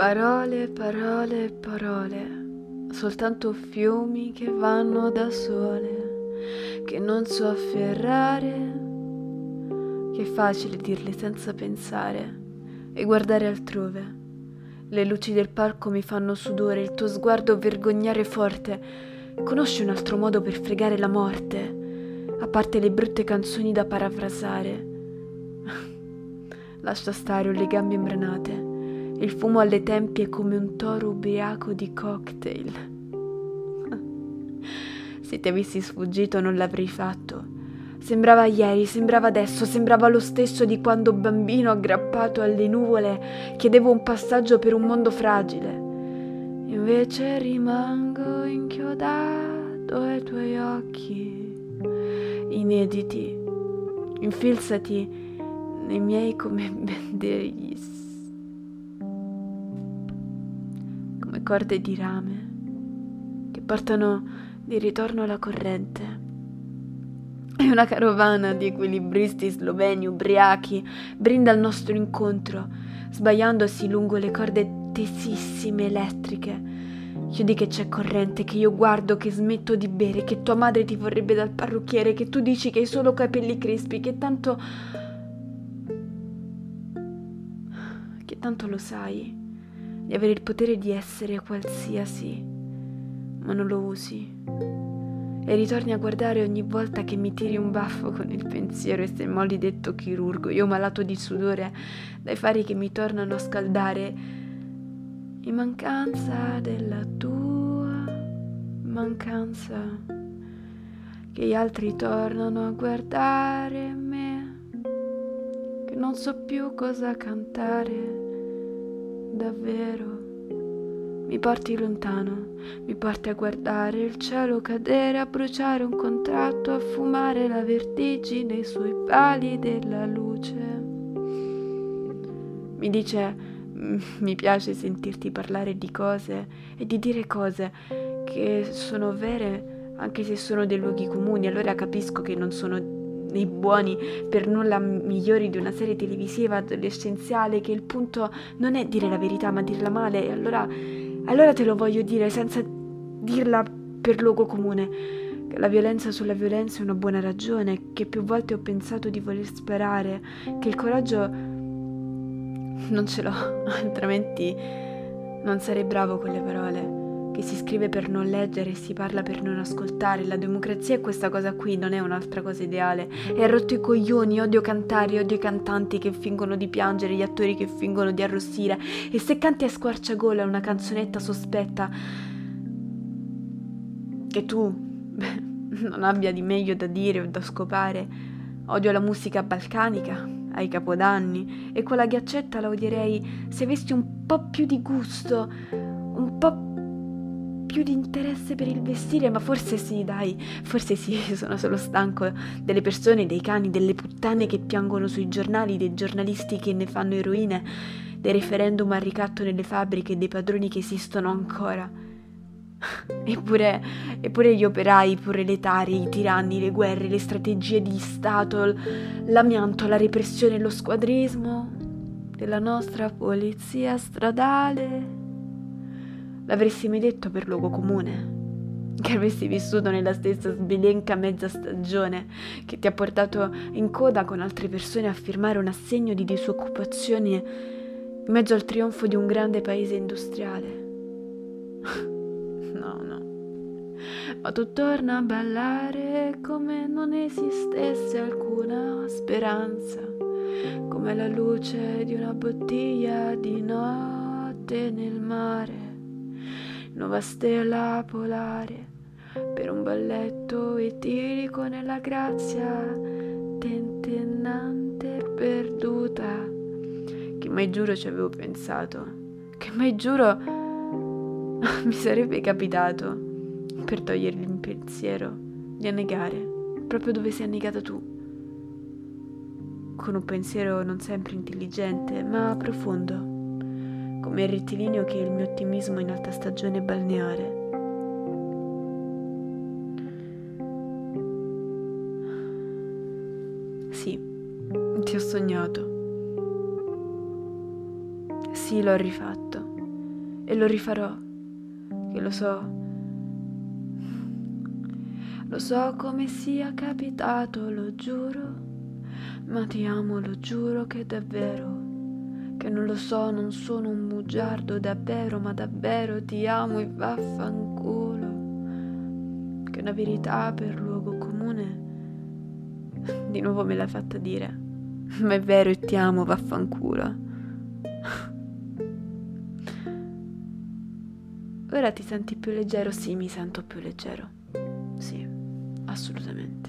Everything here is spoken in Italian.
Parole, parole, parole, soltanto fiumi che vanno da sole, che non so afferrare, che è facile dirle senza pensare e guardare altrove. Le luci del parco mi fanno sudore, il tuo sguardo vergognare forte. Conosci un altro modo per fregare la morte, a parte le brutte canzoni da parafrasare? Lascia stare, ho le gambe imbranate. Il fumo alle tempie come un toro ubriaco di cocktail. Se ti avessi sfuggito non l'avrei fatto. Sembrava ieri, sembrava adesso, sembrava lo stesso di quando bambino aggrappato alle nuvole chiedevo un passaggio per un mondo fragile. Invece rimango inchiodato ai tuoi occhi, inediti, infilzati nei miei come benderigli corde di rame che portano di ritorno la corrente. E una carovana di equilibristi sloveni ubriachi brinda al nostro incontro, sbagliandosi lungo le corde tesissime elettriche. Chiudi che c'è corrente, che io guardo, che smetto di bere, che tua madre ti vorrebbe dal parrucchiere, che tu dici che hai solo capelli crespi, che tanto... che tanto lo sai di avere il potere di essere qualsiasi, ma non lo usi. E ritorni a guardare ogni volta che mi tiri un baffo con il pensiero e sei molli detto chirurgo, io malato di sudore, dai fari che mi tornano a scaldare, in mancanza della tua mancanza, che gli altri tornano a guardare me, che non so più cosa cantare davvero. Mi porti lontano, mi porti a guardare il cielo cadere, a bruciare un contratto, a fumare la vertigine sui pali della luce. Mi dice, mm, mi piace sentirti parlare di cose e di dire cose che sono vere anche se sono dei luoghi comuni, allora capisco che non sono nei buoni per nulla migliori di una serie televisiva adolescenziale che il punto non è dire la verità ma dirla male. E allora, allora te lo voglio dire senza dirla per luogo comune. La violenza sulla violenza è una buona ragione che più volte ho pensato di voler sperare che il coraggio non ce l'ho altrimenti non sarei bravo con le parole che si scrive per non leggere e si parla per non ascoltare. La democrazia è questa cosa qui, non è un'altra cosa ideale. Ha rotto i coglioni, odio cantare, odio i cantanti che fingono di piangere, gli attori che fingono di arrossire. E se canti a squarciagola una canzonetta sospetta che tu beh, non abbia di meglio da dire o da scopare, odio la musica balcanica ai capodanni e quella ghiaccetta la odierei se avessi un po' più di gusto, un po' più di interesse per il vestire, ma forse sì, dai, forse sì, sono solo stanco delle persone, dei cani, delle puttane che piangono sui giornali, dei giornalisti che ne fanno eroine, dei referendum a ricatto nelle fabbriche, dei padroni che esistono ancora. Eppure, eppure gli operai, i proletari, i tiranni, le guerre, le strategie di Stato, l'amianto, la repressione, lo squadrismo della nostra polizia stradale L'avresti mai detto per luogo comune? Che avresti vissuto nella stessa sbilenca mezza stagione che ti ha portato in coda con altre persone a firmare un assegno di disoccupazione in mezzo al trionfo di un grande paese industriale? No, no. Ma tu torna a ballare come non esistesse alcuna speranza, come la luce di una bottiglia di notte nel mare nuova stella polare, per un balletto etilico nella grazia tentennante perduta, che mai giuro ci avevo pensato, che mai giuro mi sarebbe capitato per togliergli il pensiero di annegare proprio dove sei annegata tu, con un pensiero non sempre intelligente, ma profondo come il rettilineo che è il mio ottimismo in alta stagione balneare. Sì, ti ho sognato. Sì, l'ho rifatto. e lo rifarò, che lo so. Lo so come sia capitato, lo giuro, ma ti amo, lo giuro che davvero, che non lo so, non sono un bugiardo davvero, ma davvero ti amo e vaffanculo, che una verità per luogo comune. Di nuovo me l'hai fatta dire, ma è vero e ti amo, vaffanculo. Ora ti senti più leggero? Sì, mi sento più leggero. Sì, assolutamente.